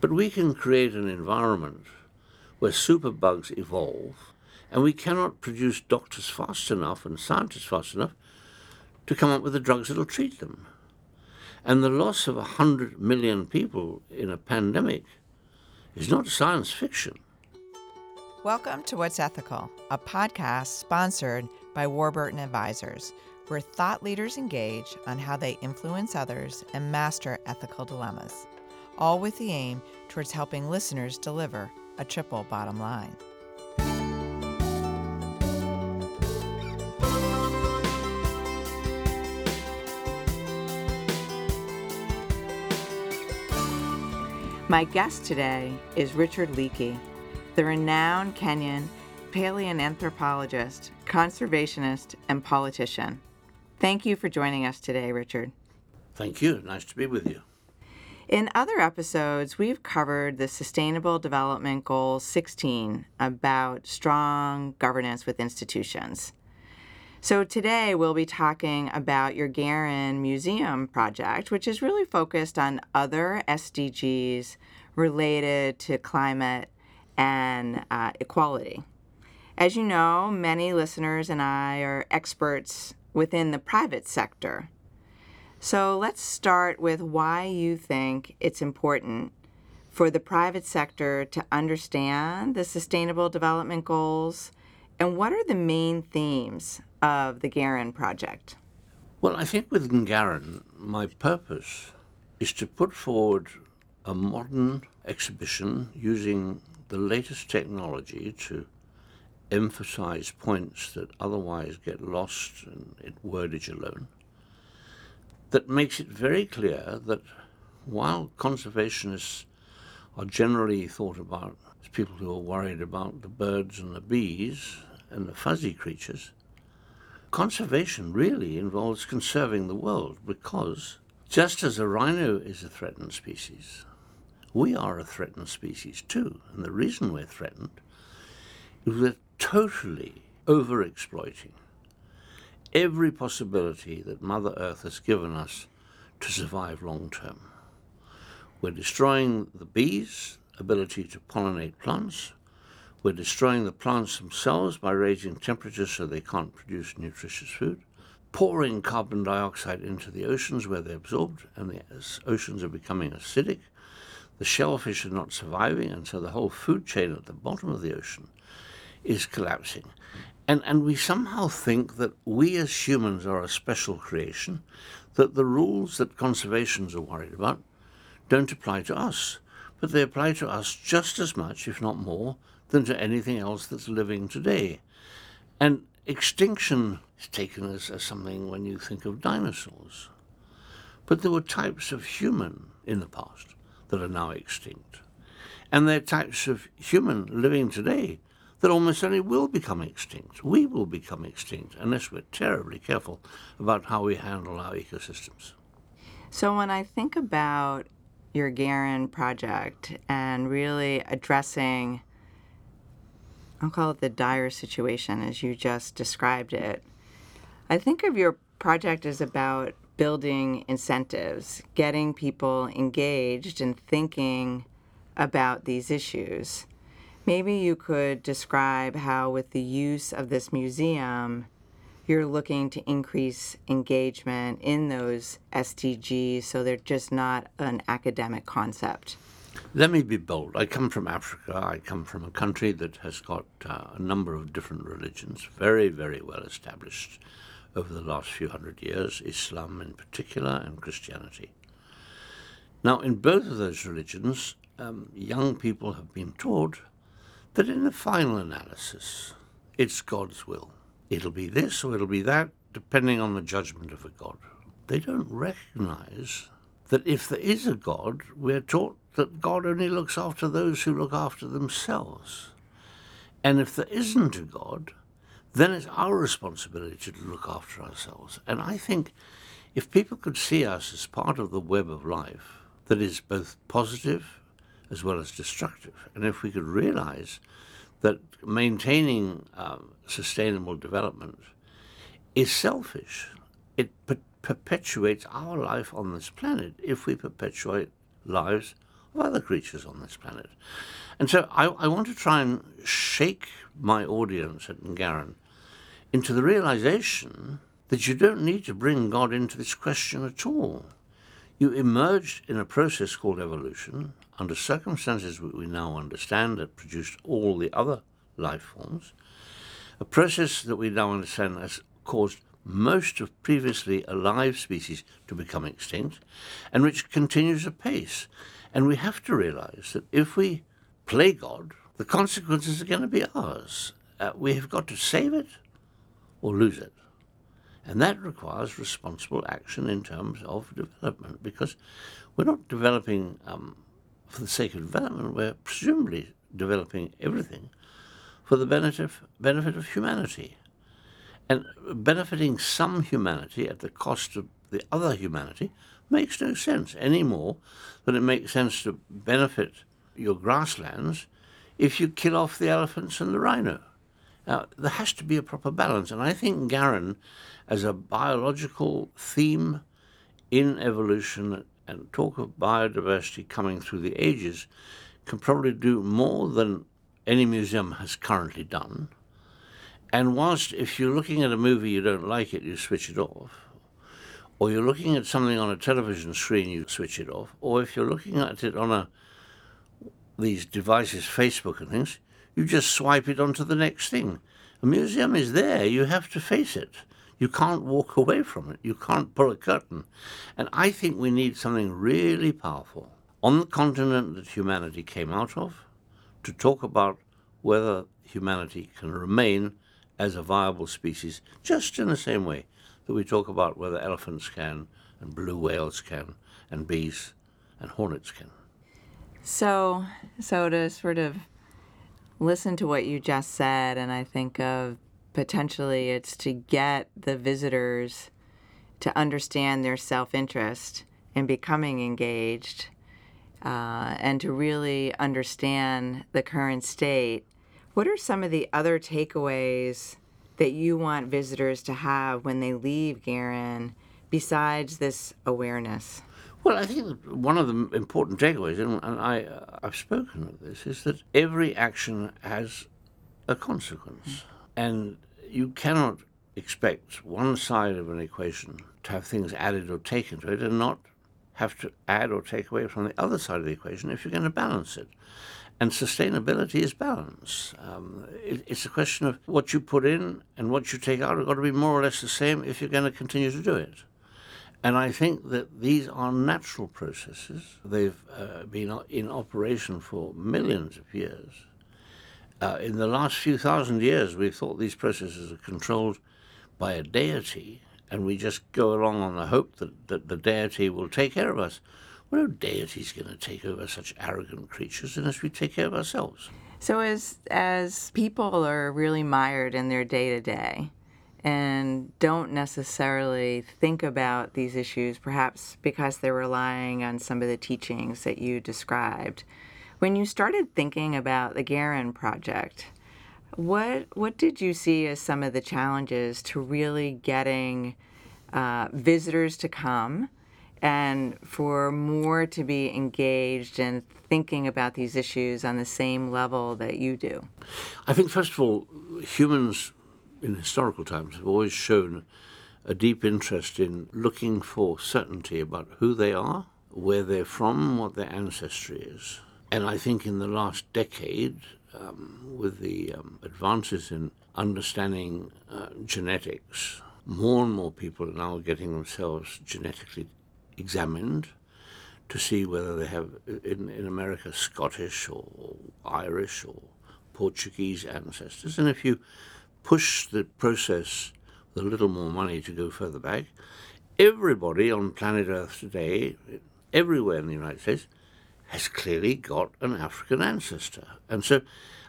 But we can create an environment where superbugs evolve, and we cannot produce doctors fast enough and scientists fast enough to come up with the drugs that will treat them. And the loss of 100 million people in a pandemic is not science fiction. Welcome to What's Ethical, a podcast sponsored by Warburton Advisors, where thought leaders engage on how they influence others and master ethical dilemmas, all with the aim towards helping listeners deliver a triple bottom line. My guest today is Richard Leakey, the renowned Kenyan paleoanthropologist, conservationist, and politician. Thank you for joining us today, Richard. Thank you. Nice to be with you. In other episodes, we've covered the Sustainable Development Goal 16 about strong governance with institutions. So today we'll be talking about your Ngaren Museum project, which is really focused on other SDGs related to climate and uh, equality. As you know, many listeners and I are experts within the private sector. So let's start with why you think it's important for the private sector to understand the Sustainable Development Goals and what are the main themes of the Ngaren project? Well, I think with Ngaren, my purpose is to put forward a modern exhibition using the latest technology to emphasize points that otherwise get lost in wordage alone, that makes it very clear that while conservationists are generally thought about as people who are worried about the birds and the bees and the fuzzy creatures, conservation really involves conserving the world because just as a rhino is a threatened species, we are a threatened species too. And the reason we're threatened is we're totally overexploiting every possibility that Mother Earth has given us to survive long term. We're destroying the bees' ability to pollinate plants. We're destroying the plants themselves by raising temperatures so they can't produce nutritious food, pouring carbon dioxide into the oceans where they're absorbed, and the oceans are becoming acidic. The shellfish are not surviving, and so the whole food chain at the bottom of the ocean is collapsing. And, and we somehow think that we as humans are a special creation, that the rules that conservations are worried about don't apply to us, but they apply to us just as much, if not more, than to anything else that's living today. And extinction is taken as, as something when you think of dinosaurs. But there were types of human in the past that are now extinct. And there are types of human living today that almost certainly will become extinct. We will become extinct unless we're terribly careful about how we handle our ecosystems. So when I think about your Ngaren project and really addressing, I'll call it the dire situation as you just described it, I think of your project as about building incentives, getting people engaged and thinking about these issues. Maybe you could describe how, with the use of this museum, you're looking to increase engagement in those SDGs so they're just not an academic concept. Let me be bold. I come from Africa. I come from a country that has got uh, a number of different religions, very, very well established over the last few hundred years, Islam in particular, and Christianity. Now, in both of those religions, um, young people have been taught that in the final analysis, it's God's will. It'll be this or it'll be that, depending on the judgment of a God. They don't recognize that if there is a God, we're taught that God only looks after those who look after themselves. And if there isn't a God, then it's our responsibility to look after ourselves. And I think if people could see us as part of the web of life that is both positive as well as destructive. And if we could realize that maintaining um, sustainable development is selfish, it per- perpetuates our life on this planet if we perpetuate lives of other creatures on this planet. And so I, I want to try and shake my audience at Ngaren into the realization that you don't need to bring God into this question at all. You emerged in a process called evolution under circumstances we now understand that produced all the other life forms, a process that we now understand has caused most of previously alive species to become extinct and which continues apace. And we have to realize that if we play God, the consequences are going to be ours. Uh, we have got to save it or lose it. And that requires responsible action in terms of development because we're not developing um, for the sake of development, we're presumably developing everything for the benefit, benefit of humanity. And benefiting some humanity at the cost of the other humanity makes no sense any more than it makes sense to benefit your grasslands if you kill off the elephants and the rhino. Now, there has to be a proper balance, and I think Ngaren, as a biological theme in evolution and talk of biodiversity coming through the ages, can probably do more than any museum has currently done. And whilst if you're looking at a movie you don't like it, you switch it off, or you're looking at something on a television screen, you switch it off, or if you're looking at it on a these devices, Facebook and things, you just swipe it onto the next thing. A museum is there, you have to face it. You can't walk away from it. You can't pull a curtain. And I think we need something really powerful on the continent that humanity came out of to talk about whether humanity can remain as a viable species, just in the same way that we talk about whether elephants can, and blue whales can, and bees and hornets can. So, so to sort of listen to what you just said, and I think of potentially it's to get the visitors to understand their self interest in becoming engaged uh, and to really understand the current state. What are some of the other takeaways that you want visitors to have when they leave Ngaren besides this awareness? Well, I think one of the important takeaways, and, I, I've spoken of this, is that every action has a consequence. And you cannot expect one side of an equation to have things added or taken to it and not have to add or take away from the other side of the equation if you're going to balance it. And sustainability is balance. Um, it, it's a question of what you put in and what you take out have got to be more or less the same if you're going to continue to do it. And I think that these are natural processes. They've uh, been in operation for millions of years. Uh, in the last few thousand years, we've thought these processes are controlled by a deity, and we just go along on the hope that, that the deity will take care of us. Well, no deity's going to take over such arrogant creatures unless we take care of ourselves. So, as as people are really mired in their day to day, and don't necessarily think about these issues, perhaps because they're relying on some of the teachings that you described. When you started thinking about the Ngaren project, what what did you see as some of the challenges to really getting uh, visitors to come and for more to be engaged and thinking about these issues on the same level that you do? I think, first of all, humans in historical times have always shown a deep interest in looking for certainty about who they are, where they're from, what their ancestry is. And I think in the last decade, um, with the um, advances in understanding uh, genetics, more and more people are now getting themselves genetically examined to see whether they have, in, in America, Scottish or, Irish or Portuguese ancestors. And if you push the process with a little more money to go further back, everybody on planet Earth today, everywhere in the United States, has clearly got an African ancestor. And so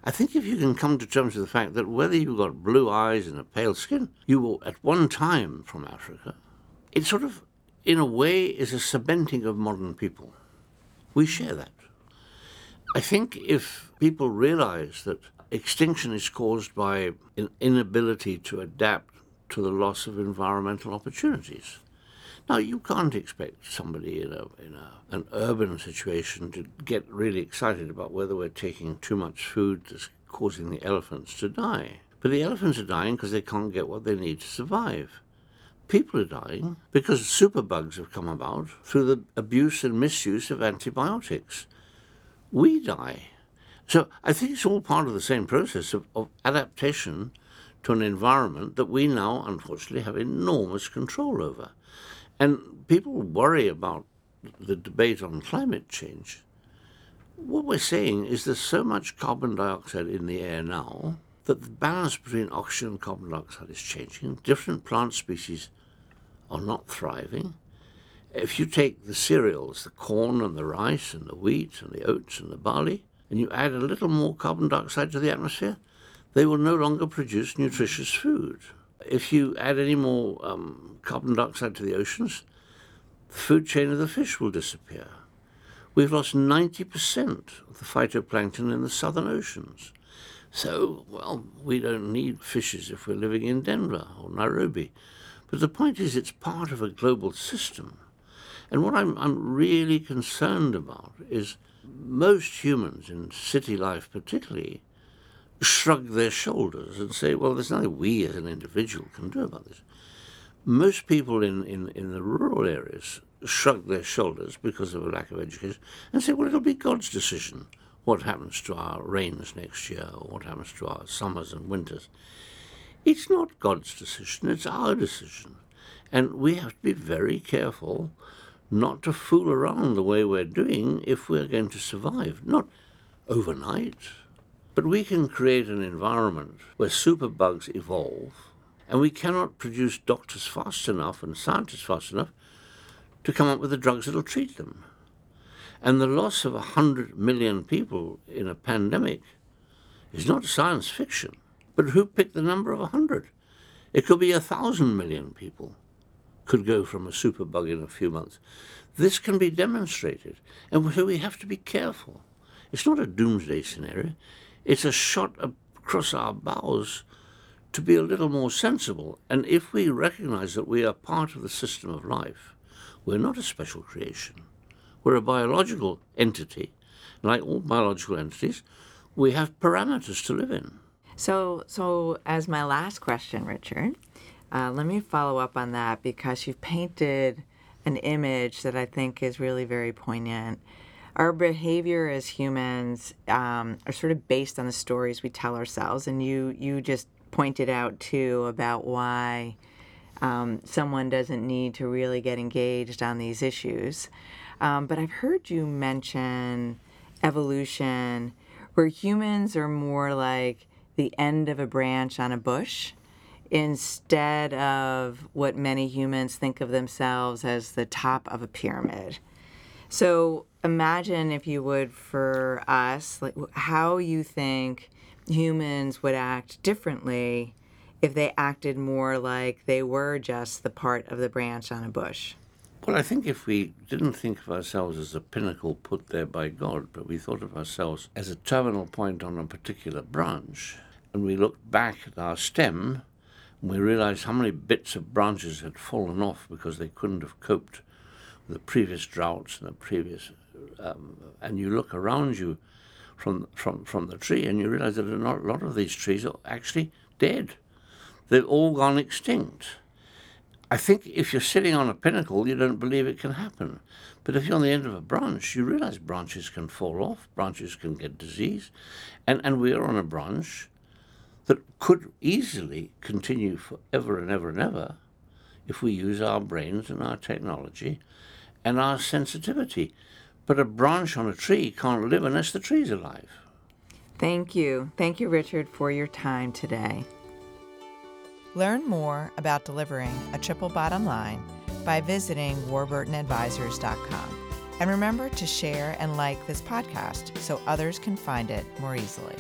I think if you can come to terms with the fact that whether you've got blue eyes and a pale skin, you were at one time from Africa, it sort of, in a way, is a cementing of modern people. We share that. I think if people realize that extinction is caused by an inability to adapt to the loss of environmental opportunities. Now, you can't expect somebody in, a, in a, an urban situation to get really excited about whether we're taking too much food that's causing the elephants to die. But the elephants are dying because they can't get what they need to survive. People are dying because superbugs have come about through the abuse and misuse of antibiotics. We die. So I think it's all part of the same process of, of adaptation to an environment that we now, unfortunately, have enormous control over. And people worry about the debate on climate change. What we're saying is there's so much carbon dioxide in the air now that the balance between oxygen and carbon dioxide is changing. Different plant species are not thriving. If you take the cereals, the corn and the rice and the wheat and the oats and the barley, and you add a little more carbon dioxide to the atmosphere, they will no longer produce nutritious food if you add any more um, carbon dioxide to the oceans, the food chain of the fish will disappear. We've lost 90% of the phytoplankton in the southern oceans. So, well, we don't need fishes if we're living in Denver or Nairobi. But the point is, it's part of a global system. And what I'm, I'm really concerned about is most humans, in city life particularly, shrug their shoulders and say, well, there's nothing we as an individual can do about this. Most people in, in, in the rural areas shrug their shoulders because of a lack of education and say, well, it'll be God's decision what happens to our rains next year or what happens to our summers and winters. It's not God's decision, it's our decision. And we have to be very careful not to fool around the way we're doing if we're going to survive. Not overnight, but we can create an environment where superbugs evolve, and we cannot produce doctors fast enough and scientists fast enough to come up with the drugs that will treat them. And the loss of 100 million people in a pandemic is not science fiction. But who picked the number of 100? It could be a thousand million people could go from a superbug in a few months. This can be demonstrated, and so we have to be careful. It's not a doomsday scenario. It's a shot across our bows to be a little more sensible. And if we recognize that we are part of the system of life, we're not a special creation. We're a biological entity. Like all biological entities, we have parameters to live in. So, so as my last question, Richard, uh, let me follow up on that because you've painted an image that I think is really very poignant our behavior as humans um, are sort of based on the stories we tell ourselves. And you you just pointed out too about why um, someone doesn't need to really get engaged on these issues. Um, but I've heard you mention evolution, where humans are more like the end of a branch on a bush instead of what many humans think of themselves as the top of a pyramid. So imagine, if you would, for us, like how you think humans would act differently if they acted more like they were just the part of the branch on a bush. Well, I think if we didn't think of ourselves as a pinnacle put there by God, but we thought of ourselves as a terminal point on a particular branch, and we looked back at our stem, we realized how many bits of branches had fallen off because they couldn't have coped with the previous droughts and the previous, um, and you look around you from, from, from the tree and you realize that a lot of these trees are actually dead. They've all gone extinct. I think if you're sitting on a pinnacle, you don't believe it can happen. But if you're on the end of a branch, you realize branches can fall off, branches can get disease, and, and we are on a branch that could easily continue forever and ever and ever if we use our brains and our technology and our sensitivity. But a branch on a tree can't live unless the tree's alive. Thank you. Thank you, Richard, for your time today. Learn more about delivering a triple bottom line by visiting warburtonadvisors.com. And remember to share and like this podcast so others can find it more easily.